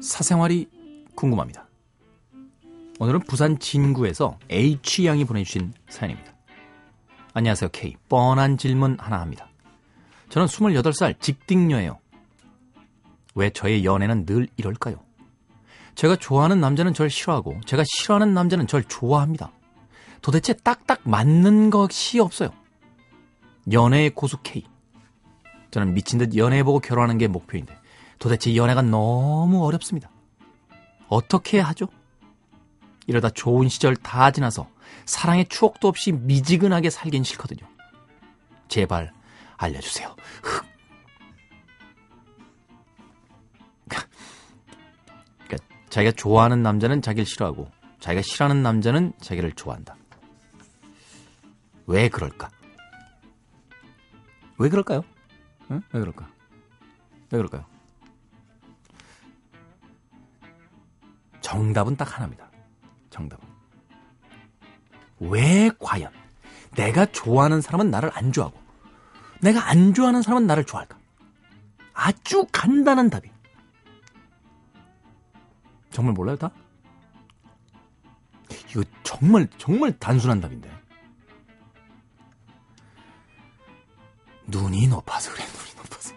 사생활이 궁금합니다. 오늘은 부산 진구에서 H양이 보내주신 사연입니다. 안녕하세요, K. 뻔한 질문 하나 합니다. 저는 28살 직딩녀예요. 왜 저의 연애는 늘 이럴까요? 제가 좋아하는 남자는 절 싫어하고 제가 싫어하는 남자는 절 좋아합니다. 도대체 딱딱 맞는 것이 없어요. 연애의 고수 K. 저는 미친 듯 연애해보고 결혼하는 게 목표인데 도대체 연애가 너무 어렵습니다. 어떻게 하죠? 이러다 좋은 시절 다 지나서 사랑의 추억도 없이 미지근하게 살긴 싫거든요. 제발 알려주세요. 흑. 그러니까 자기가 좋아하는 남자는 자기를 싫어하고 자기가 싫어하는 남자는 자기를 좋아한다. 왜 그럴까? 왜 그럴까요? 응? 왜 그럴까? 왜 그럴까요? 정답은 딱 하나입니다. 정답은. 왜 과연 내가 좋아하는 사람은 나를 안 좋아하고 내가 안 좋아하는 사람은 나를 좋아할까? 아주 간단한 답이. 정말 몰라요, 다? 이거 정말, 정말 단순한 답인데. 눈이 높아서 그래, 눈이 높아서.